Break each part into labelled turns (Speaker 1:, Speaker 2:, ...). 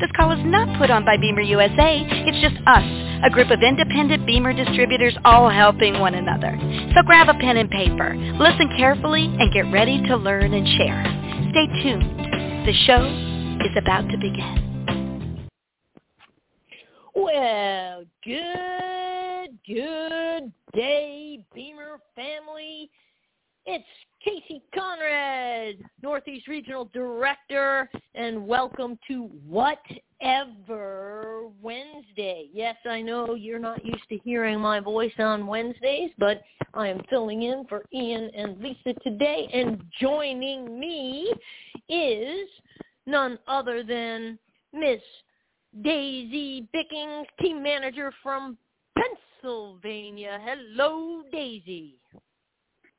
Speaker 1: This call is not put on by Beamer USA. It's just us, a group of independent Beamer distributors all helping one another. So grab a pen and paper, listen carefully, and get ready to learn and share. Stay tuned. The show is about to begin.
Speaker 2: Well, good, good day, Beamer family. It's Casey Conrad, Northeast Regional Director, and welcome to Whatever Wednesday. Yes, I know you're not used to hearing my voice on Wednesdays, but I am filling in for Ian and Lisa today, and joining me is none other than Miss Daisy Bickings, team manager from Pennsylvania. Hello, Daisy.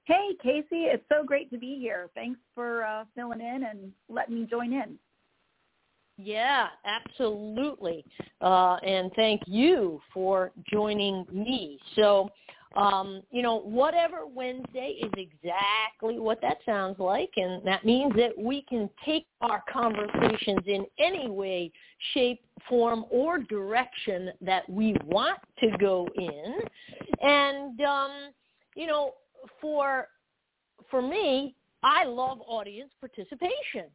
Speaker 3: Hey, Casey, it's so great to be here. Thanks for uh, filling in and letting me join in.
Speaker 2: Yeah, absolutely. Uh, and thank you for joining me. So, um, you know, whatever Wednesday is exactly what that sounds like, and that means that we can take our conversations in any way, shape, form, or direction that we want to go in. And, um, you know, for for me, I love audience participation.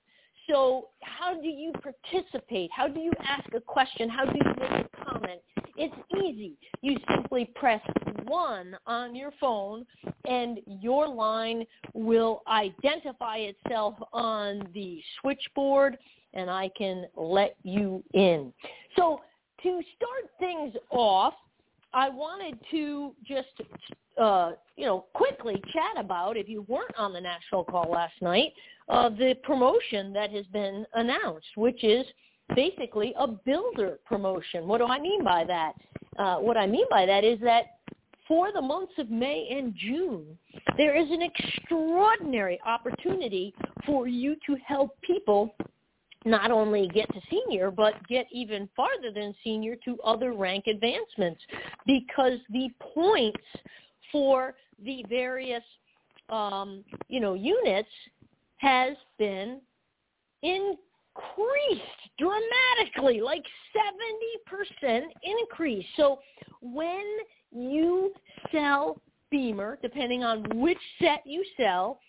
Speaker 2: So how do you participate? How do you ask a question? How do you make a comment? It's easy. You simply press one on your phone and your line will identify itself on the switchboard and I can let you in. So to start things off, I wanted to just, uh, you know, quickly chat about, if you weren't on the national call last night, uh, the promotion that has been announced, which is basically a builder promotion. What do I mean by that? Uh, what I mean by that is that for the months of May and June, there is an extraordinary opportunity for you to help people not only get to senior, but get even farther than senior to other rank advancements because the points for the various, um, you know, units has been increased dramatically, like 70% increase. So when you sell Beamer, depending on which set you sell,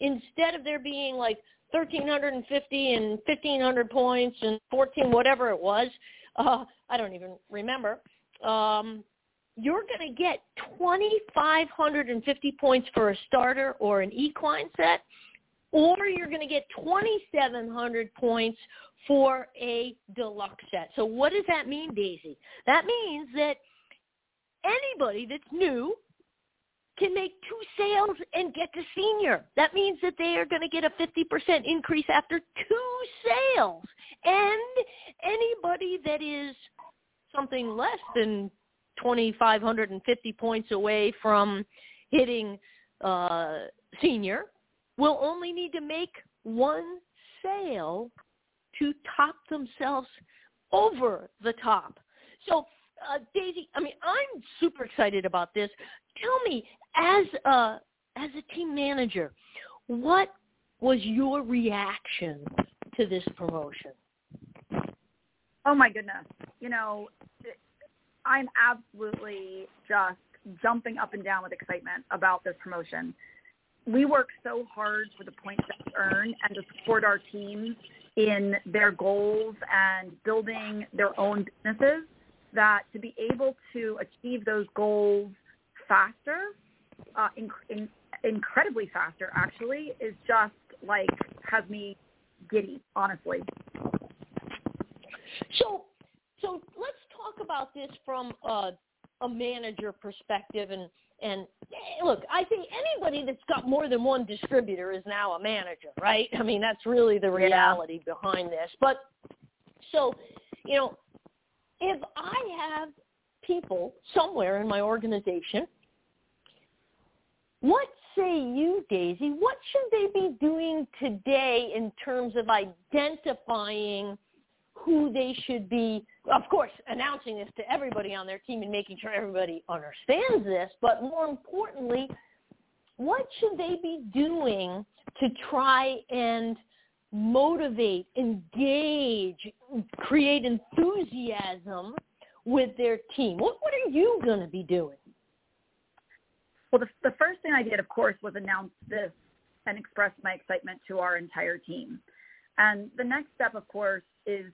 Speaker 2: instead of there being like 1350 and 1500 points and 14 whatever it was uh i don't even remember. Um you're going to get 2550 points for a starter or an equine set or you're going to get 2700 points for a deluxe set. So what does that mean daisy? That means that anybody that's new can make two sales and get to senior. That means that they are going to get a 50% increase after two sales. And anybody that is something less than 2,550 points away from hitting uh, senior will only need to make one sale to top themselves over the top. So uh, Daisy, I mean, I'm super excited about this. Tell me, as a as a team manager, what was your reaction to this promotion?
Speaker 3: Oh my goodness! You know, I'm absolutely just jumping up and down with excitement about this promotion. We work so hard for the points that we earn and to support our teams in their goals and building their own businesses that to be able to achieve those goals faster uh, in, in, incredibly faster actually is just like has me giddy, honestly.
Speaker 2: So, so let's talk about this from a, a manager perspective and and eh, look, I think anybody that's got more than one distributor is now a manager, right? I mean, that's really the reality yeah. behind this. But so, you know, if I have people somewhere in my organization, what say you, Daisy? What should they be doing today in terms of identifying who they should be, of course, announcing this to everybody on their team and making sure everybody understands this, but more importantly, what should they be doing to try and motivate, engage, create enthusiasm with their team? What, what are you going to be doing?
Speaker 3: Well, the, the first thing I did, of course, was announce this and express my excitement to our entire team. And the next step, of course, is,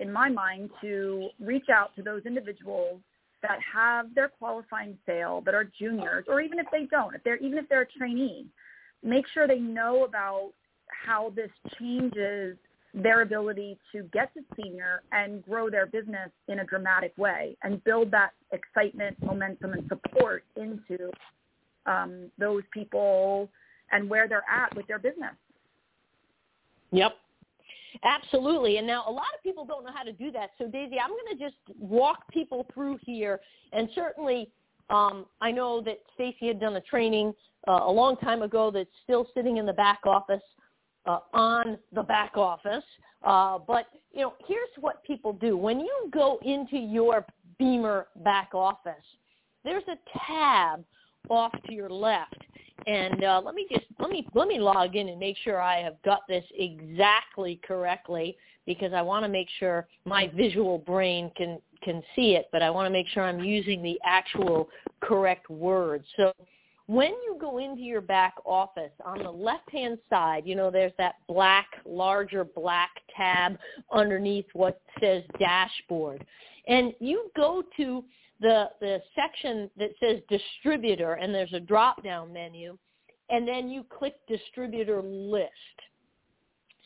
Speaker 3: in my mind, to reach out to those individuals that have their qualifying sale that are juniors, or even if they don't, if they're even if they're a trainee, make sure they know about how this changes their ability to get to senior and grow their business in a dramatic way and build that excitement, momentum, and support into um, those people and where they're at with their business.
Speaker 2: Yep. Absolutely. And now a lot of people don't know how to do that. So Daisy, I'm going to just walk people through here. And certainly um, I know that Stacy had done a training uh, a long time ago that's still sitting in the back office uh, on the back office. Uh, but, you know, here's what people do. When you go into your Beamer back office, there's a tab off to your left. And uh, let me just let me let me log in and make sure I have got this exactly correctly because I want to make sure my visual brain can can see it, but I want to make sure I'm using the actual correct words. So when you go into your back office on the left hand side, you know there's that black larger black tab underneath what says dashboard. And you go to the the section that says distributor and there's a drop down menu and then you click distributor list.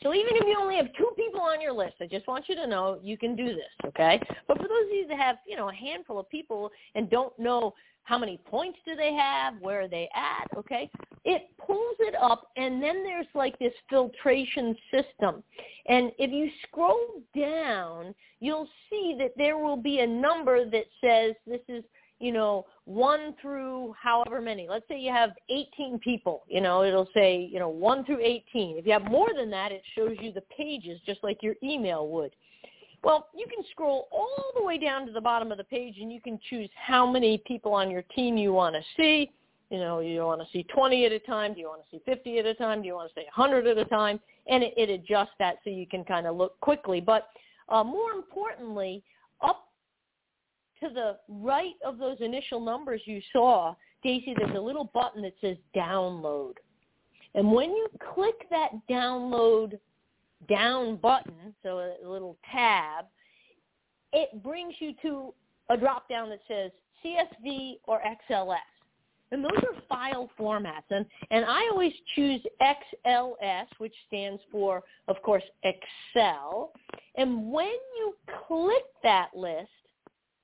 Speaker 2: So even if you only have two people on your list, I just want you to know you can do this, okay? But for those of you that have, you know, a handful of people and don't know how many points do they have, where are they at, okay? It pulls it up and then there's like this filtration system. And if you scroll down, you'll see that there will be a number that says this is you know, one through however many. Let's say you have 18 people, you know, it'll say, you know, one through 18. If you have more than that, it shows you the pages just like your email would. Well, you can scroll all the way down to the bottom of the page and you can choose how many people on your team you want to see. You know, you want to see 20 at a time. Do you want to see 50 at a time? Do you want to see 100 at a time? And it, it adjusts that so you can kind of look quickly. But uh, more importantly, up to the right of those initial numbers you saw, Daisy, there's a little button that says download. And when you click that download down button, so a little tab, it brings you to a drop down that says CSV or XLS. And those are file formats. And, and I always choose XLS, which stands for, of course, Excel. And when you click that list,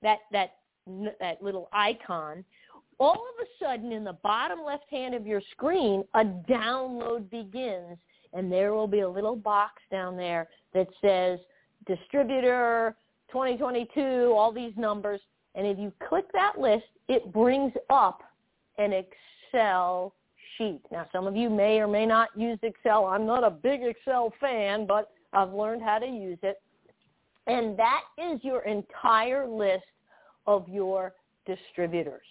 Speaker 2: that that that little icon, all of a sudden in the bottom left hand of your screen, a download begins, and there will be a little box down there that says distributor 2022, all these numbers, and if you click that list, it brings up an Excel sheet. Now, some of you may or may not use Excel. I'm not a big Excel fan, but I've learned how to use it. And that is your entire list of your distributors.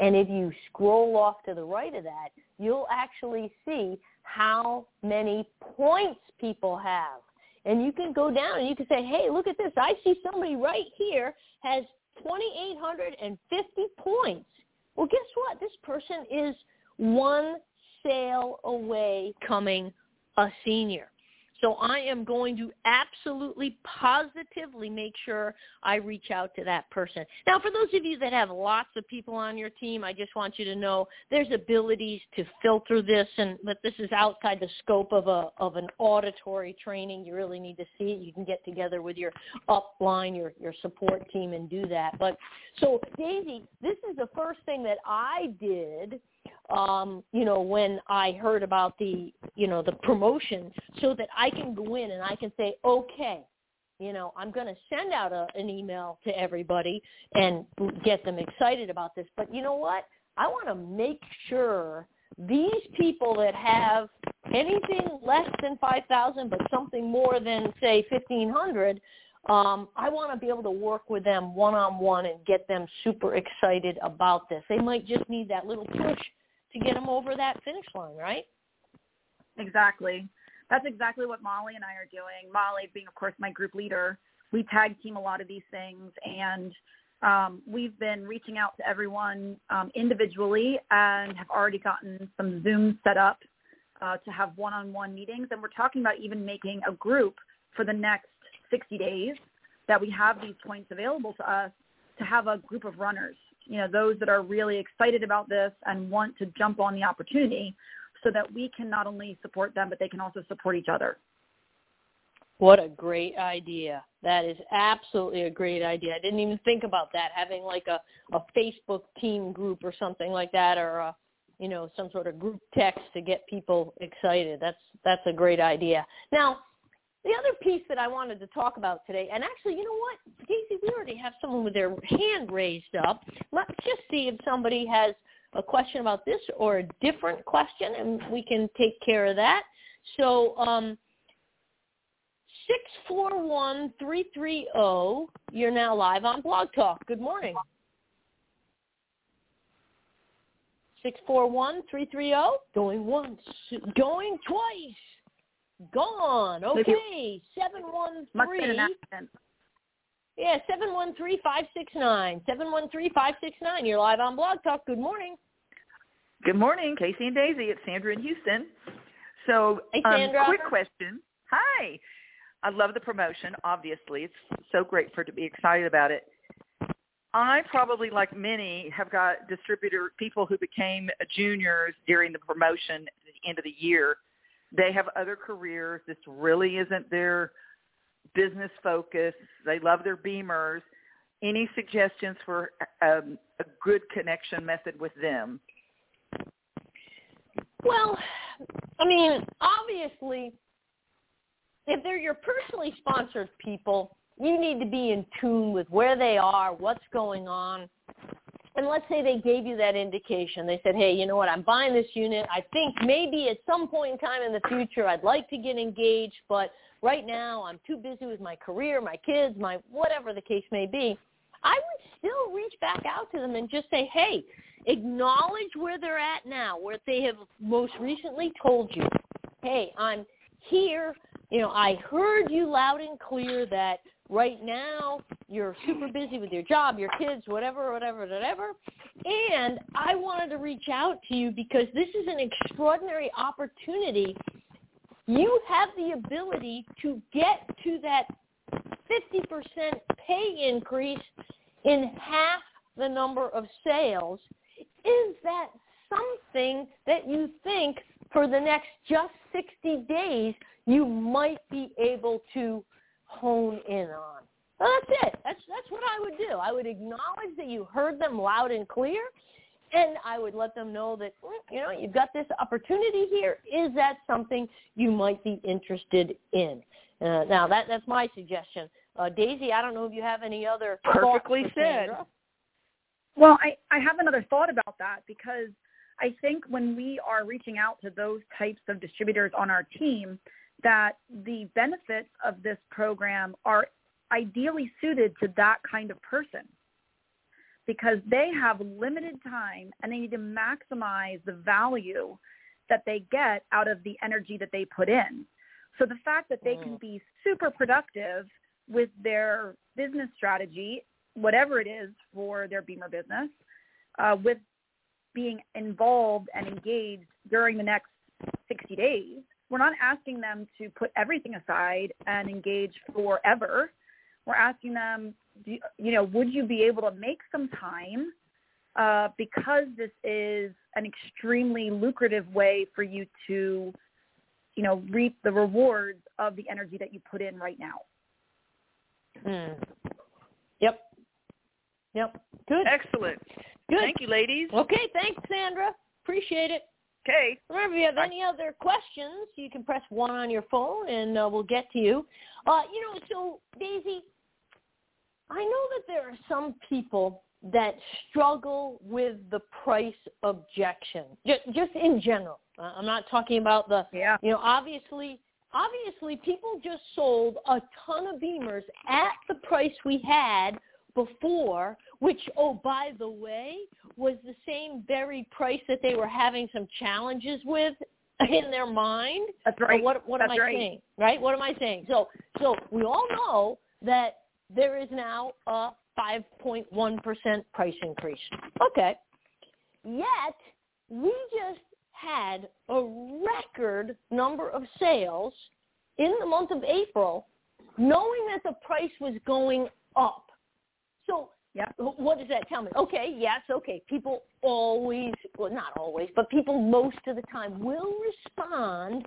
Speaker 2: And if you scroll off to the right of that, you'll actually see how many points people have. And you can go down and you can say, hey, look at this. I see somebody right here has 2,850 points. Well, guess what? This person is one sale away coming a senior. So I am going to absolutely positively make sure I reach out to that person. Now, for those of you that have lots of people on your team, I just want you to know there's abilities to filter this, and but this is outside the scope of a of an auditory training. You really need to see it. You can get together with your upline, your your support team, and do that. But so Daisy, this is the first thing that I did um, you know, when I heard about the, you know, the promotion so that I can go in and I can say, okay, you know, I'm going to send out a, an email to everybody and get them excited about this. But you know what? I want to make sure these people that have anything less than 5,000 but something more than say 1,500, um, I want to be able to work with them one-on-one and get them super excited about this. They might just need that little push to get them over that finish line, right?
Speaker 3: Exactly. That's exactly what Molly and I are doing. Molly being, of course, my group leader. We tag team a lot of these things, and um, we've been reaching out to everyone um, individually and have already gotten some Zoom set up uh, to have one-on-one meetings. And we're talking about even making a group for the next 60 days that we have these points available to us to have a group of runners you know, those that are really excited about this and want to jump on the opportunity so that we can not only support them, but they can also support each other.
Speaker 2: What a great idea. That is absolutely a great idea. I didn't even think about that, having like a, a Facebook team group or something like that or a, you know, some sort of group text to get people excited. That's that's a great idea. Now, the other piece that I wanted to talk about today, and actually, you know what, Casey, we already have someone with their hand raised up. Let's just see if somebody has a question about this or a different question, and we can take care of that. So, um, six four one three three zero. You're now live on Blog Talk. Good morning. Six four one three three zero. Going once, going twice. Gone. Okay. Seven one three. Yeah, seven one three five six nine. Seven one three five six nine. You're live on Blog Talk. Good morning.
Speaker 4: Good morning, Casey and Daisy. It's Sandra in Houston. So,
Speaker 2: hey, Sandra.
Speaker 4: Um, quick question. Hi. I love the promotion. Obviously, it's so great for to be excited about it. I probably, like many, have got distributor people who became juniors during the promotion at the end of the year they have other careers. This really isn't their business focus. They love their beamers. Any suggestions for um, a good connection method with them?
Speaker 2: Well, I mean, obviously, if they're your personally sponsored people, you need to be in tune with where they are, what's going on, and let's say they gave you that indication. They said, hey, you know what, I'm buying this unit. I think maybe at some point in time in the future I'd like to get engaged, but right now I'm too busy with my career, my kids, my whatever the case may be. I would still reach back out to them and just say, hey, acknowledge where they're at now, where they have most recently told you, hey, I'm here. You know, I heard you loud and clear that right now you're super busy with your job, your kids, whatever, whatever, whatever. And I wanted to reach out to you because this is an extraordinary opportunity. You have the ability to get to that 50% pay increase in half the number of sales. Is that something that you think for the next just 60 days you might be able to hone in on. Well, that's it. That's that's what I would do. I would acknowledge that you heard them loud and clear, and I would let them know that mm, you know you've got this opportunity here. Is that something you might be interested in? Uh, now that that's my suggestion. Uh, Daisy, I don't know if you have any other
Speaker 4: perfectly said.
Speaker 3: Well, I I have another thought about that because I think when we are reaching out to those types of distributors on our team, that the benefits of this program are ideally suited to that kind of person because they have limited time and they need to maximize the value that they get out of the energy that they put in. So the fact that they can mm. be super productive with their business strategy, whatever it is for their Beamer business, uh, with being involved and engaged during the next 60 days we're not asking them to put everything aside and engage forever. We're asking them, do, you know, would you be able to make some time uh, because this is an extremely lucrative way for you to, you know, reap the rewards of the energy that you put in right now.
Speaker 2: Mm. Yep. Yep. Good.
Speaker 4: Excellent.
Speaker 2: Good.
Speaker 4: Thank you, ladies.
Speaker 2: Okay. Thanks, Sandra. Appreciate it.
Speaker 4: Okay.
Speaker 2: Remember, if you have
Speaker 4: Bye.
Speaker 2: any other questions, you can press one on your phone, and uh, we'll get to you. Uh, you know, so Daisy, I know that there are some people that struggle with the price objection, just, just in general. Uh, I'm not talking about the,
Speaker 3: Yeah.
Speaker 2: you know, obviously, obviously, people just sold a ton of Beamers at the price we had before, which, oh, by the way, was the same very price that they were having some challenges with in their mind.
Speaker 3: That's right.
Speaker 2: what what am I
Speaker 3: right.
Speaker 2: saying? Right? What am I saying? So so we all know that there is now a 5.1% price increase. Okay. Yet we just had a record number of sales in the month of April knowing that the price was going up. So
Speaker 3: Yep.
Speaker 2: what does that tell me? Okay, yes, okay. People always, well, not always, but people most of the time will respond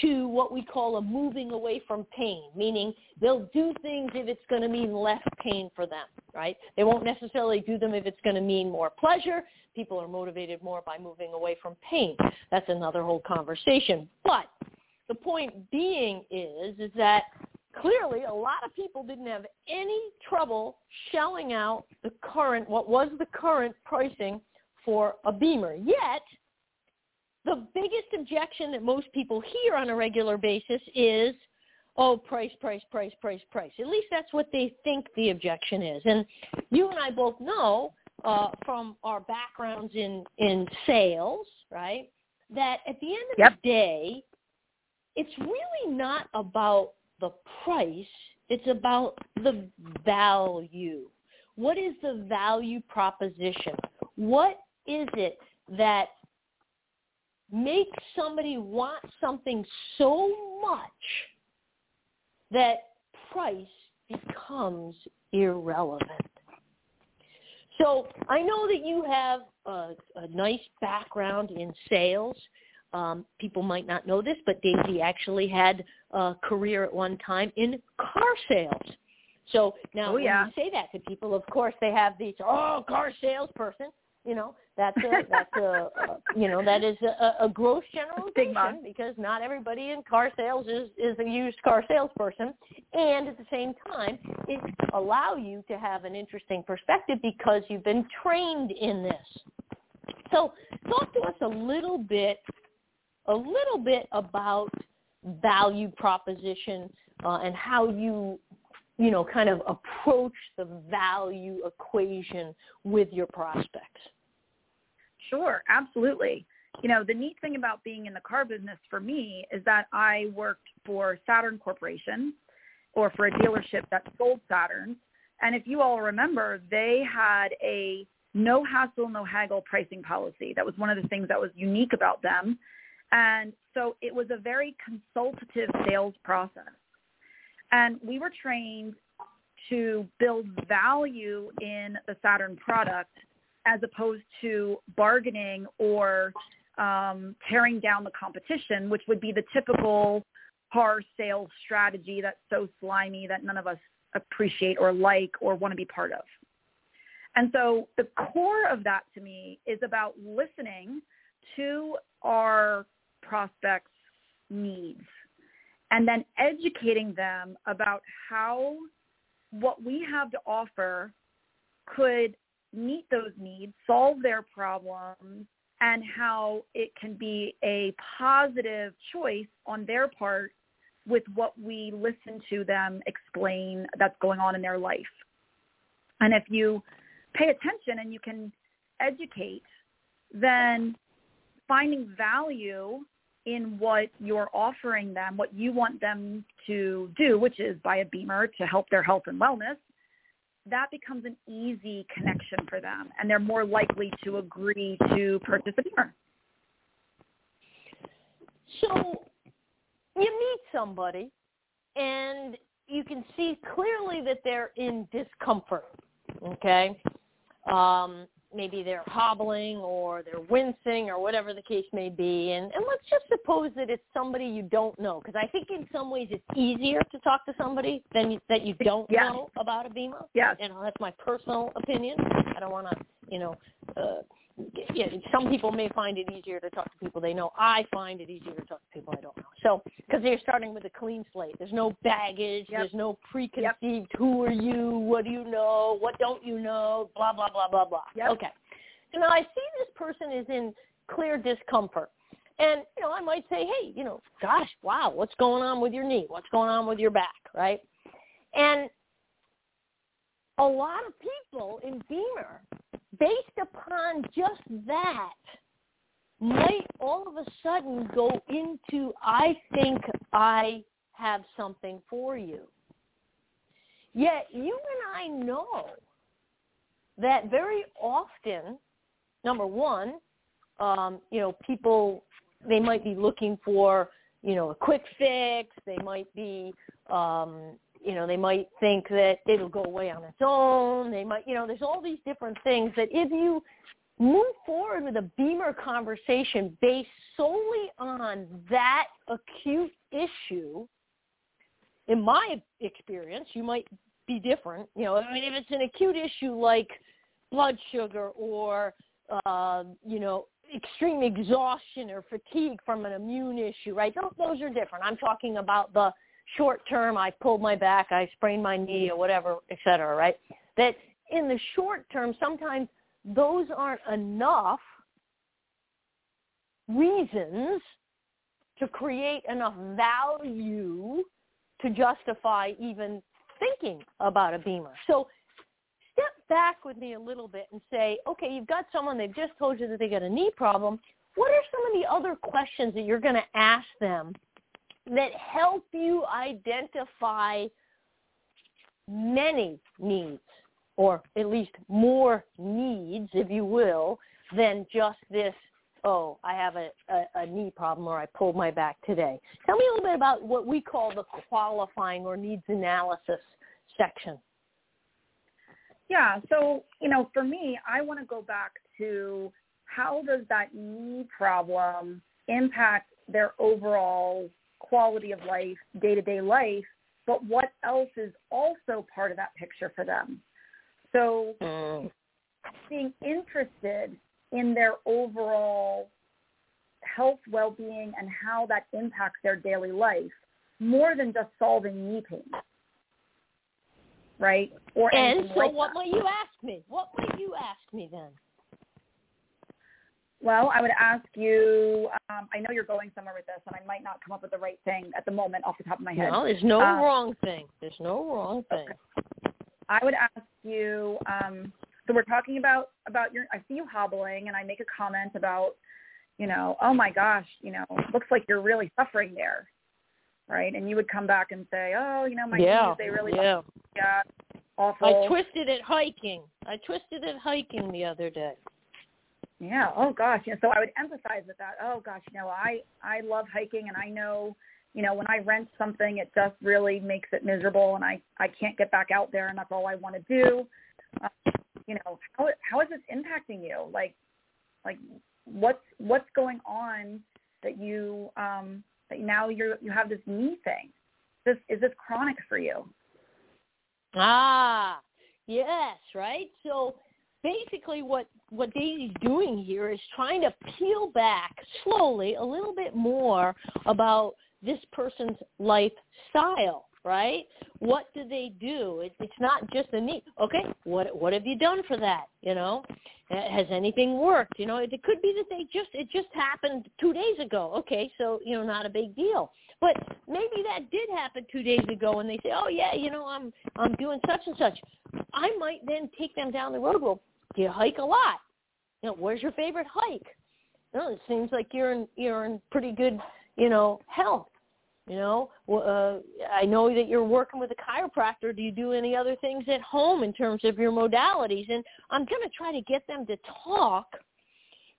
Speaker 2: to what we call a moving away from pain, meaning they'll do things if it's going to mean less pain for them, right? They won't necessarily do them if it's going to mean more pleasure. People are motivated more by moving away from pain. That's another whole conversation. But the point being is, is that clearly a lot of people didn't have any trouble shelling out the current, what was the current pricing for a Beamer. Yet, the biggest objection that most people hear on a regular basis is, oh, price, price, price, price, price. At least that's what they think the objection is. And you and I both know uh, from our backgrounds in, in sales, right, that at the end of
Speaker 3: Yep.
Speaker 2: the day, it's really not about the price. It's about the value. What is the value proposition? What is it that makes somebody want something so much that price becomes irrelevant? So I know that you have a, a nice background in sales. Um, people might not know this, but Daisy actually had a career at one time in car sales. So now
Speaker 3: Oh,
Speaker 2: when you say that to people, of course they have these, oh, car salesperson. You know, that's a, that's a, uh, you know, that is a, a gross generalization because not everybody in car sales is, is a used car salesperson. And at the same time, it allow you to have an interesting perspective because you've been trained in this. So talk to us a little bit, a little bit about value proposition uh, and how you, you know, kind of approach the value equation with your prospects.
Speaker 3: Sure, absolutely. You know, the neat thing about being in the car business for me is that I worked for Saturn Corporation or for a dealership that sold Saturn. And if you all remember, they had a no hassle, no haggle pricing policy. That was one of the things that was unique about them. And so it was a very consultative sales process. And we were trained to build value in the Saturn product as opposed to bargaining or um, tearing down the competition, which would be the typical car sales strategy that's so slimy that none of us appreciate or like or want to be part of. And so the core of that to me is about listening to our prospects' needs and then educating them about how what we have to offer could meet those needs, solve their problems, and how it can be a positive choice on their part with what we listen to them explain that's going on in their life. And if you pay attention and you can educate, then finding value in what you're offering them, what you want them to do, which is buy a beamer to help their health and wellness, that becomes an easy connection for them and they're more likely to agree to purchase a beamer.
Speaker 2: So you meet somebody and you can see clearly that they're in discomfort. Okay, um, maybe they're hobbling or they're wincing or whatever the case may be. And, and let's just suppose that it's somebody you don't know, because I think in some ways it's easier to talk to somebody than you, that you don't
Speaker 3: yeah.
Speaker 2: know about a BEMER.
Speaker 3: Yeah,
Speaker 2: you know that's my personal opinion. I don't want to, you know, uh, yeah, some people may find it easier to talk to people they know. I find it easier to talk to people I don't know. So, because they're starting with a clean slate. There's no baggage. Yep. There's no preconceived. Yep. Who are you? What do you know? What don't you know? Blah blah blah blah blah.
Speaker 3: Yep.
Speaker 2: Okay. So now I see this person is in clear discomfort. And, you know, I might say, hey, you know, gosh, wow, what's going on with your knee? What's going on with your back, right? And a lot of people in BEMER based upon just that, might all of a sudden go into, I think I have something for you. Yet you and I know that very often, number one, um, you know, people, they might be looking for, you know, a quick fix. They might be, um, you know, they might think that it'll go away on its own. They might, you know, there's all these different things that if you move forward with a Beamer conversation based solely on that acute issue, in my experience, you might be different. You know, I mean, if it's an acute issue like blood sugar or, uh, you know, extreme exhaustion or fatigue from an immune issue, right? Those, those are different. I'm talking about the short term, I pulled my back, I sprained my knee or whatever, et cetera, right? That in the short term, sometimes those aren't enough reasons to create enough value to justify even thinking about a beamer. So step back with me a little bit and say, okay, you've got someone, they've just told you that they got a knee problem. What are some of the other questions that you're going to ask them that help you identify many needs, or at least more needs, if you will, than just this, oh, I have a, a, a knee problem or I pulled my back today. Tell me a little bit about what we call the qualifying or needs analysis section.
Speaker 3: Yeah, so, you know, for me, I want to go back to how does that knee problem impact their overall quality of life, day-to-day life, but what else is also part of that picture for them. So mm. being interested in their overall health, well-being, and how that impacts their daily life more than just solving knee pain. Right?
Speaker 2: Or and so
Speaker 3: like
Speaker 2: what
Speaker 3: that.
Speaker 2: might you ask me? What might you ask me then?
Speaker 3: Well, I would ask you. Um, I know you're going somewhere with this, and I might not come up with the right thing at the moment off the top of my head.
Speaker 2: No, there's no
Speaker 3: um,
Speaker 2: wrong thing. There's no wrong thing.
Speaker 3: Okay. I would ask you. Um, so we're talking about about your. I see you hobbling, and I make a comment about, you know, oh my gosh, you know, looks like you're really suffering there, right? And you would come back and say, oh, you know, my
Speaker 2: yeah,
Speaker 3: knees, they really
Speaker 2: yeah.
Speaker 3: yeah, awful.
Speaker 2: I twisted it hiking. I twisted it hiking the other day.
Speaker 3: Yeah. Oh gosh. Yeah. So I would emphasize with that. Oh gosh. You know, I I love hiking, and I know, you know, when I rent something, it just really makes it miserable, and I I can't get back out there, and that's all I want to do. Uh, you know, how how is this impacting you? Like, like what's what's going on that you um that now you're you have this knee thing? This is this chronic for you?
Speaker 2: Ah, yes, right. So basically what what Daisy's doing here is trying to peel back slowly a little bit more about this person's lifestyle, right? What do they do? It, it's not just a need. Okay, what what have you done for that? You know, has anything worked? You know, it, it could be that they just it just happened two days ago. Okay, so you know, not a big deal. But maybe that did happen two days ago, and they say, "Oh yeah, you know, I'm I'm doing such and such." I might then take them down the road. Well, do you hike a lot? You know, where's your favorite hike? Well, it seems like you're in you're in pretty good, you know, health. You know, uh, I know that you're working with a chiropractor. Do you do any other things at home in terms of your modalities? And I'm going to try to get them to talk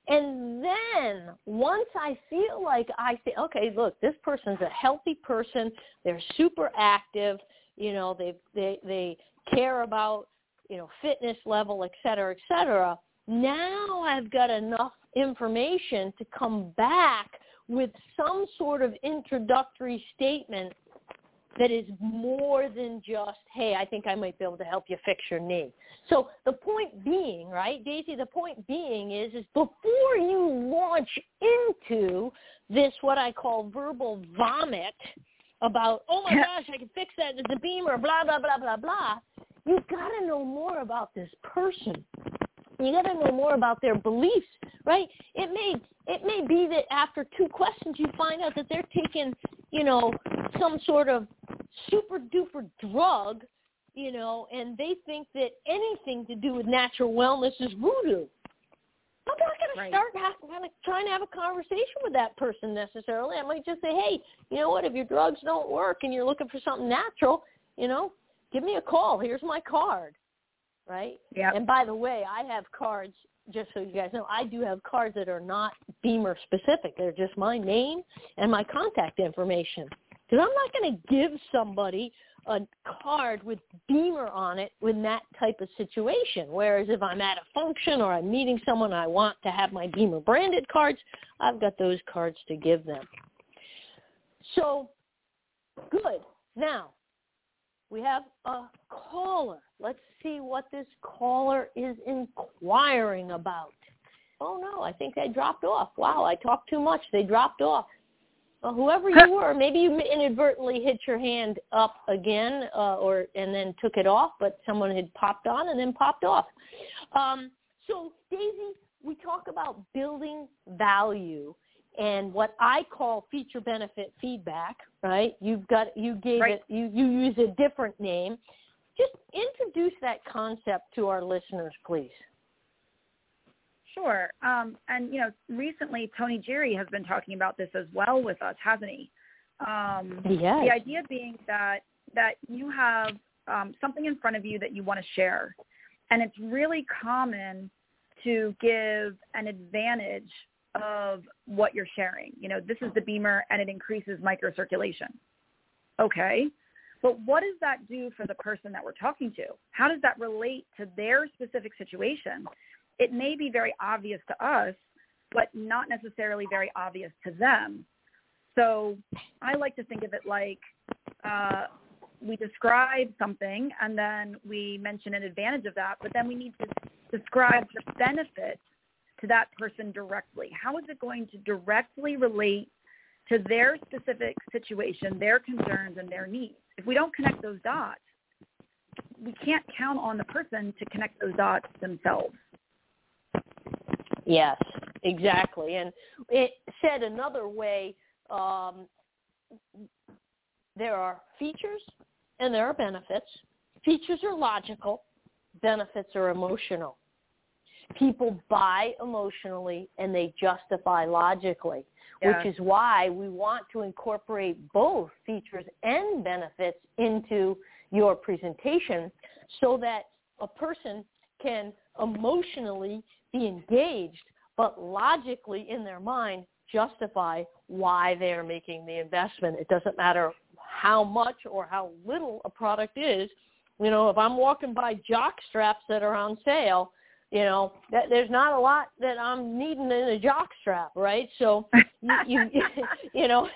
Speaker 2: And then once I feel like I say, okay, look, this person's a healthy person. They're super active. You know, they they they care about you know fitness level, et cetera, et cetera. Now I've got enough information to come back with some sort of introductory statement that is more than just, hey, I think I might be able to help you fix your knee. So the point being, right, Daisy, the point being is, is before you launch into this, what I call verbal vomit about, oh my gosh, I can fix that, it's a beamer, blah, blah, blah, blah, blah, you've got to know more about this person. You got to know more about their beliefs, right? It may it may be that after two questions you find out that they're taking, you know, some sort of super duper drug, you know, and they think that anything to do with natural wellness is voodoo. I'm not going
Speaker 3: Right.
Speaker 2: to start ha- kind of trying to have a conversation with that person necessarily. I might just say, hey, you know what? If your drugs don't work and you're looking for something natural, you know, give me a call. Here's my card, right?
Speaker 3: Yeah.
Speaker 2: And by the way, I have cards. Just so you guys know, I do have cards that are not Beamer specific. They're just my name and my contact information. Because I'm not going to give somebody a card with Beamer on it in that type of situation. Whereas if I'm at a function or I'm meeting someone I want to have my Beamer branded cards, I've got those cards to give them. So, good. Now, we have a caller. Let's see what this caller is inquiring about. Oh no, I think they dropped off. Wow, I talked too much. They dropped off. Well, whoever you were, maybe you inadvertently hit your hand up again, uh, or and then took it off, but someone had popped on and then popped off. Um, so, Daisy, we talk about building value and what I call feature benefit feedback. Right? You've got you gave
Speaker 3: Right.
Speaker 2: it you you use a different name. Just introduce that concept to our listeners, please.
Speaker 3: Sure. Um, and you know, recently Tony Jerry has been talking about this as well with us, hasn't he? Um,
Speaker 2: Yes.
Speaker 3: The idea being that that you have um, something in front of you that you want to share, and it's really common to give an advantage of what you're sharing. You know, this is the beamer, and it increases microcirculation. Okay. But what does that do for the person that we're talking to? How does that relate to their specific situation? It may be very obvious to us, but not necessarily very obvious to them. So I like to think of it like uh, we describe something and then we mention an advantage of that, but then we need to describe the benefit to that person directly. How is it going to directly relate to their specific situation, their concerns, and their needs? If we don't connect those dots, we can't count on the person to connect those dots themselves.
Speaker 2: Yes, exactly. And it said another way, um, there are features and there are benefits. Features are logical, benefits are emotional. People buy emotionally and they justify logically,
Speaker 3: Yeah.
Speaker 2: which is why we want to incorporate both features and benefits into your presentation so that a person can emotionally be engaged, but logically in their mind justify why they're making the investment. It doesn't matter how much or how little a product is. You know, if I'm walking by jock straps that are on sale, you know, that there's not a lot that I'm needing in a jock strap, right? So you you, you know,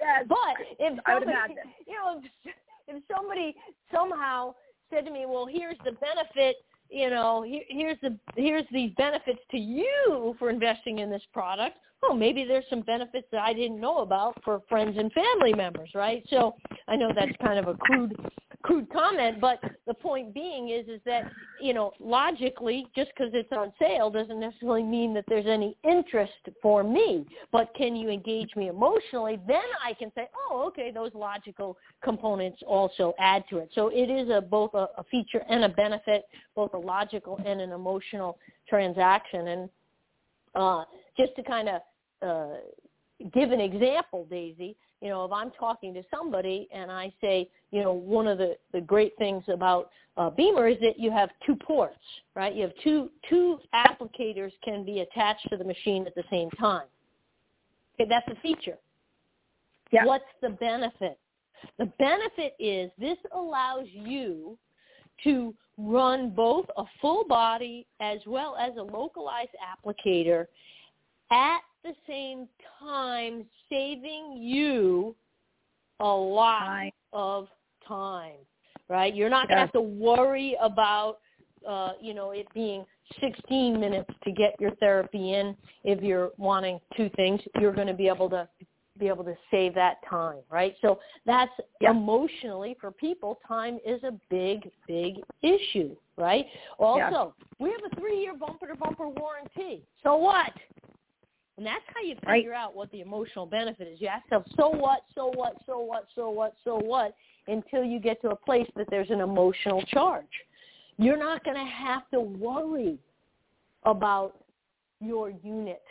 Speaker 3: Yes.
Speaker 2: but if
Speaker 3: I would
Speaker 2: somebody, you know, if, if somebody somehow said to me, "Well, here's the benefit," you know, here, here's the here's these benefits to you for investing in this product. Oh, maybe there's some benefits that I didn't know about for friends and family members, right? So I know that's kind of a crude crude comment, but the point being is is that you know logically, just because it's on sale doesn't necessarily mean that there's any interest for me. But can you engage me emotionally? Then I can say, oh, okay, those logical components also add to it. So it is a both a, a feature and a benefit, both a logical and an emotional transaction. And uh, just to kind of uh, give an example, Daisy, you know, if I'm talking to somebody and I say, you know, one of the, the great things about uh, BEMER is that you have two ports, right? You have two, two applicators can be attached to the machine at the same time. Okay, that's a feature.
Speaker 3: Yeah.
Speaker 2: What's the benefit? The benefit is this allows you to run both a full body as well as a localized applicator at the same time saving you a lot
Speaker 3: Time.
Speaker 2: of time, right? You're not going to have to worry about, uh, you know, it being 16 minutes to get your therapy in. If you're wanting two things, you're going to be able to be able to save that time, right? So that's
Speaker 3: Yeah.
Speaker 2: emotionally for people, time is a big, big issue, right? Also, we have a three-year bumper-to-bumper warranty. So what? And that's how you
Speaker 3: Right.
Speaker 2: figure out what the emotional benefit is. You ask yourself, so what, so what, so what, so what, so what, until you get to a place that there's an emotional charge. You're not going to have to worry about your unit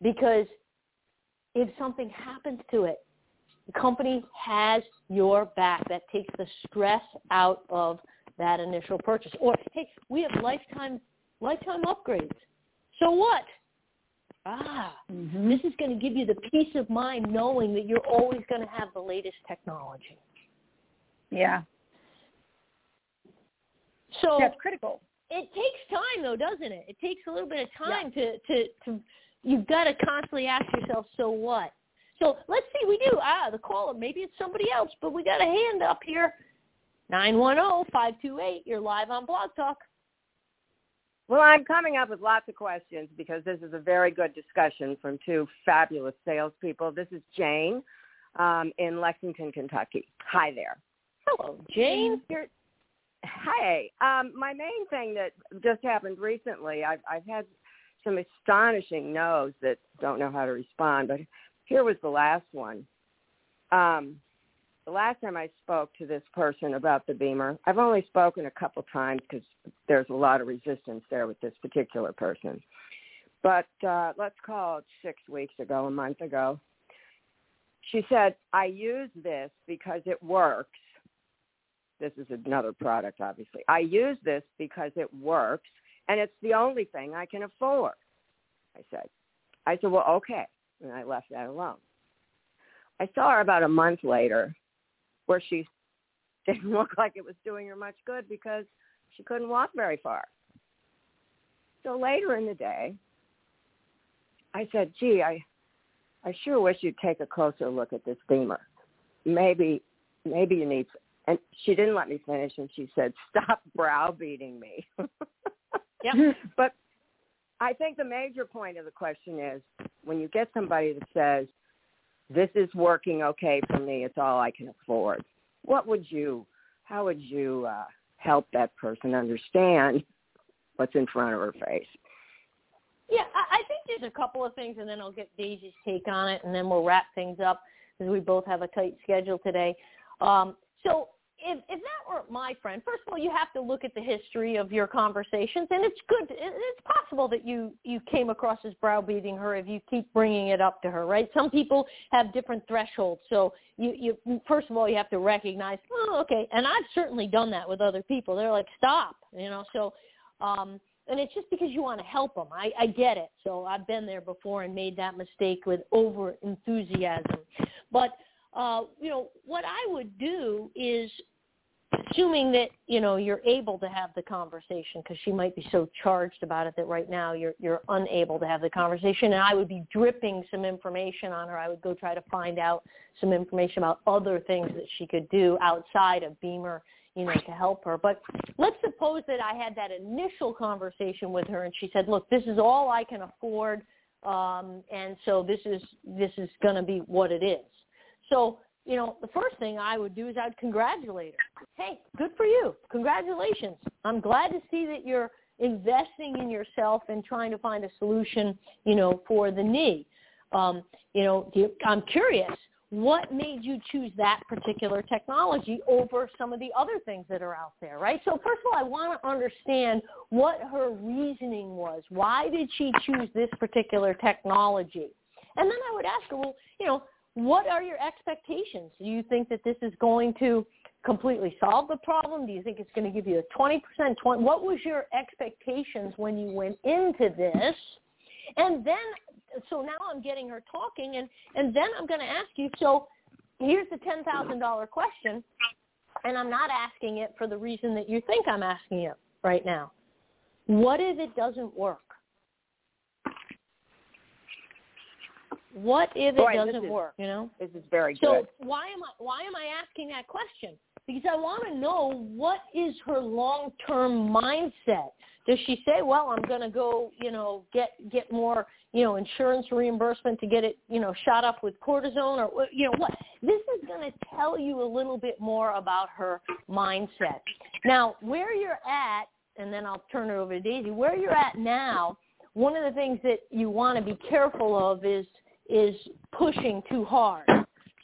Speaker 2: because if something happens to it, the company has your back. That takes the stress out of that initial purchase. Or hey, we have lifetime lifetime upgrades. So what? Ah,
Speaker 3: Mm-hmm.
Speaker 2: this is going to give you the peace of mind knowing that you're always going to have the latest technology.
Speaker 3: Yeah.
Speaker 2: So
Speaker 3: That's critical.
Speaker 2: it takes time though, doesn't it? It takes a little bit of time to to to you've got to constantly ask yourself, so what? So let's see, we do ah the caller, maybe it's somebody else, but we got a hand up here. Nine one zero five two eight. You're live on Blog Talk.
Speaker 5: Well, I'm coming up with lots of questions because this is a very good discussion from two fabulous salespeople. This is Jane um, in Lexington, Kentucky. Hi there.
Speaker 2: Hello, Jane. You're
Speaker 5: Hey, um, my main thing that just happened recently, I've, I've had some astonishing no's that don't know how to respond, but here was the last one. Um, the last time I spoke to this person about the BEMER, I've only spoken a couple times because there's a lot of resistance there with this particular person. But uh, let's call it six weeks ago, a month ago. She said, I use this because it works this is another product, obviously. I use this because it works, and it's the only thing I can afford. I said. I said, well, okay, and I left that alone. I saw her about a month later, where she didn't look like it was doing her much good because she couldn't walk very far. So later in the day, I said, gee, I, I sure wish you'd take a closer look at this BEMER. Maybe, maybe you need and she didn't let me finish and she said stop browbeating me
Speaker 2: Yep.
Speaker 5: but i think the major point of the question is when you get somebody that says this is working okay for me. It's all i can afford. What would you how would you uh help that person understand what's in front of her face?
Speaker 2: Yeah, I, think there's a couple of things, and then I'll get Daisy's take on it, and then we'll wrap things up because we both have a tight schedule today. Um, so if, if that were my friend, first of all, you have to look at the history of your conversations, and it's good. It's possible that you you came across as browbeating her if you keep bringing it up to her, right? Some people have different thresholds, so you you first of all you have to recognize, oh, okay, and I've certainly done that with other people. They're like, stop, you know, so. um and it's just because you want to help them. I, I get it. So I've been there before and made that mistake with over enthusiasm. But uh, you know what I would do is, assuming that you know you're able to have the conversation, because she might be so charged about it that right now you're you're unable to have the conversation. And I would be dripping some information on her. I would go try to find out some information about other things that she could do outside of BEMER you know, to help her. But let's suppose that I had that initial conversation with her and she said, look, this is all I can afford. Um, and so this is, this is going to be what it is. So, you know, the first thing I would do is I'd congratulate her. Hey, good for you. Congratulations. I'm glad to see that you're investing in yourself and trying to find a solution, you know, for the knee. Um, you know, I'm curious what made you choose that particular technology over some of the other things that are out there, right? So first of all, I want to understand what her reasoning was. Why did she choose this particular technology? And then I would ask her, well, you know, what are your expectations? Do you think that this is going to completely solve the problem? Do you think it's going to give you a 20%? 20, what was your expectations when you went into this? And then, so now I'm getting her talking, and, and then I'm going to ask you, so here's the $10,000 question, and I'm not asking it for the reason that you think I'm asking it right now. What if it doesn't work? What if it
Speaker 5: Boy,
Speaker 2: doesn't
Speaker 5: is,
Speaker 2: work? You know.
Speaker 5: This is very
Speaker 2: so
Speaker 5: good.
Speaker 2: So why am I why am I asking that question? Because I want to know what is her long term mindset. Does she say, "Well, I'm going to go, you know, get get more, you know, insurance reimbursement to get it, you know, shot up with cortisone, or you know what?" This is going to tell you a little bit more about her mindset. Now, where you're at, and then I'll turn it over to Daisy. Where you're at now, one of the things that you want to be careful of is is pushing too hard.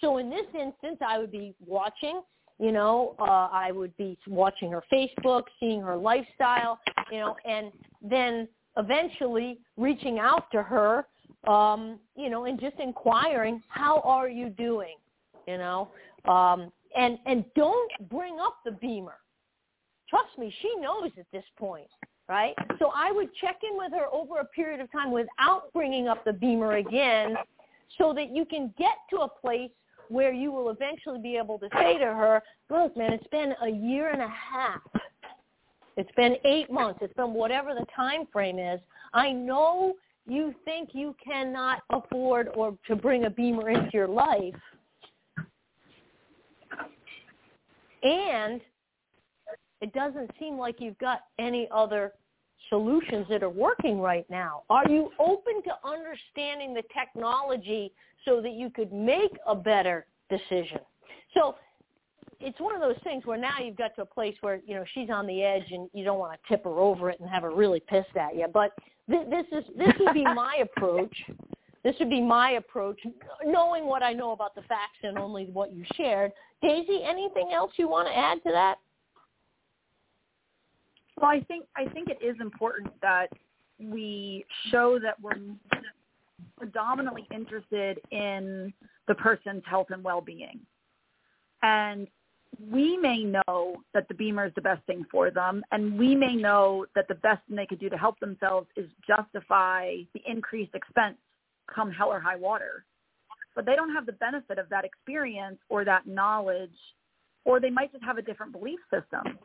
Speaker 2: So in this instance, I would be watching. You know, uh, I would be watching her Facebook, seeing her lifestyle. You know, and then eventually reaching out to her. Um, you know, and just inquiring, how are you doing? You know, um, and and don't bring up the BEMER. Trust me, she knows at this point right? So I would check in with her over a period of time without bringing up the BEMER again so that you can get to a place where you will eventually be able to say to her, look, man, it's been a year and a half. It's been eight months. It's been whatever the time frame is. I know you think you cannot afford or to bring a BEMER into your life. And it doesn't seem like you've got any other solutions that are working right now? Are you open to understanding the technology so that you could make a better decision? So it's one of those things where now you've got to a place where you know she's on the edge and you don't want to tip her over it and have her really pissed at you. But th- this is this would be my approach. This would be my approach, knowing what I know about the facts and only what you shared. Daisy, anything else you want to add to that?
Speaker 3: Well, I think I think it is important that we show that we're predominantly interested in the person's health and well-being. And we may know that the BEMER is the best thing for them, and we may know that the best thing they could do to help themselves is justify the increased expense come hell or high water. But they don't have the benefit of that experience or that knowledge, or they might just have a different belief system.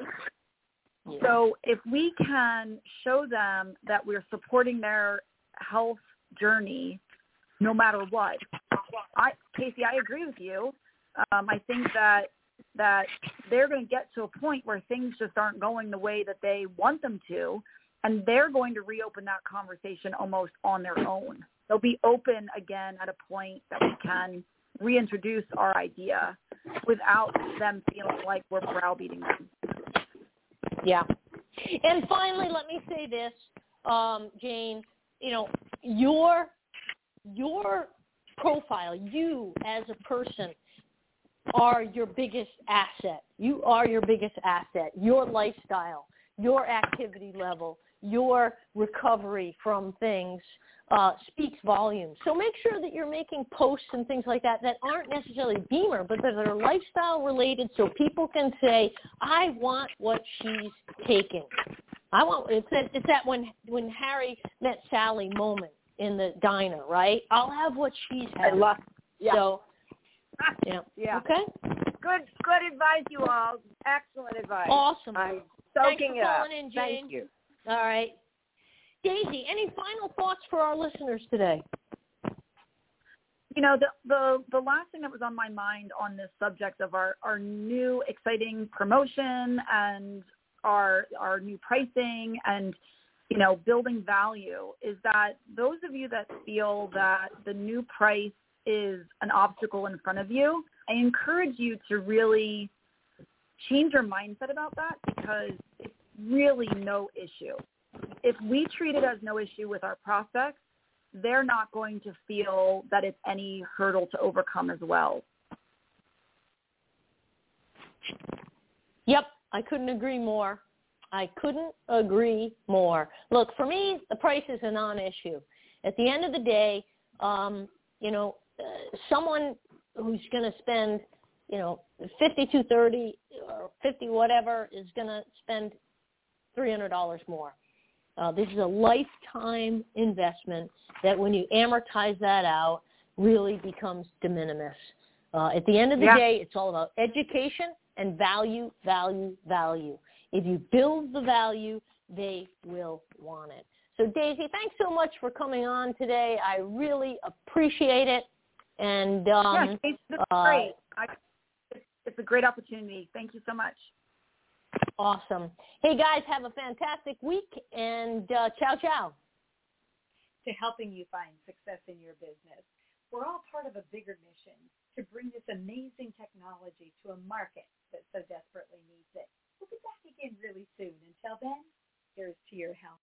Speaker 3: So if we can show them that we're supporting their health journey no matter what, I, Casey, I agree with you. Um, I think that that they're going to get to a point where things just aren't going the way that they want them to, and they're going to reopen that conversation almost on their own. They'll be open again at a point that we can reintroduce our idea without them feeling like we're browbeating them.
Speaker 2: Yeah. And finally, let me say this, um, Jane. You know, your your profile, you as a person, are your biggest asset. You are your biggest asset. Your lifestyle, your activity level, your recovery from things uh, speaks volumes. So make sure that you're making posts and things like that that aren't necessarily BEMER, but that are lifestyle related, so people can say, "I want what she's taking." I want it's that it's that when when Harry met Sally moment in the diner, right? I'll have what she's having.
Speaker 5: I love. Yeah.
Speaker 2: So, yeah.
Speaker 5: yeah.
Speaker 2: Okay.
Speaker 5: Good. Good advice, you all. Excellent advice.
Speaker 2: Awesome.
Speaker 5: I'm
Speaker 2: Thanks
Speaker 5: soaking
Speaker 2: for
Speaker 5: it up.
Speaker 2: in, Jane.
Speaker 5: Thank you.
Speaker 2: All right. Daisy, any final thoughts for our listeners today?
Speaker 3: You know, the, the the last thing that was on my mind on this subject of our, our new exciting promotion and our our new pricing and you know building value is that those of you that feel that the new price is an obstacle in front of you, I encourage you to really change your mindset about that because it's really no issue if we treat it as no issue with our prospects, they're not going to feel that it's any hurdle to overcome as well.
Speaker 2: Yep, I couldn't agree more. I couldn't agree more. Look, for me, the price is a non-issue. At the end of the day, um, you know, uh, someone who's going to spend, you know, 52 30 or 50 whatever is going to spend $300 more. Uh, this is a lifetime investment that when you amortize that out really becomes de minimis. Uh, at the end of the
Speaker 3: Yeah.
Speaker 2: day, it's all about education and value, value, value. If you build the value, they will want it. So Daisy, thanks so much for coming on today. I really appreciate it. And um,
Speaker 3: yeah, it's it's
Speaker 2: uh,
Speaker 3: great. I, it's, it's a great opportunity. Thank you so much.
Speaker 2: Awesome. Hey guys, have a fantastic week and uh, ciao ciao.
Speaker 6: to helping you find success in your business. We're all part of a bigger mission to bring this amazing technology to a market that so desperately needs it. We'll be back again really soon. Until then, here's to your health.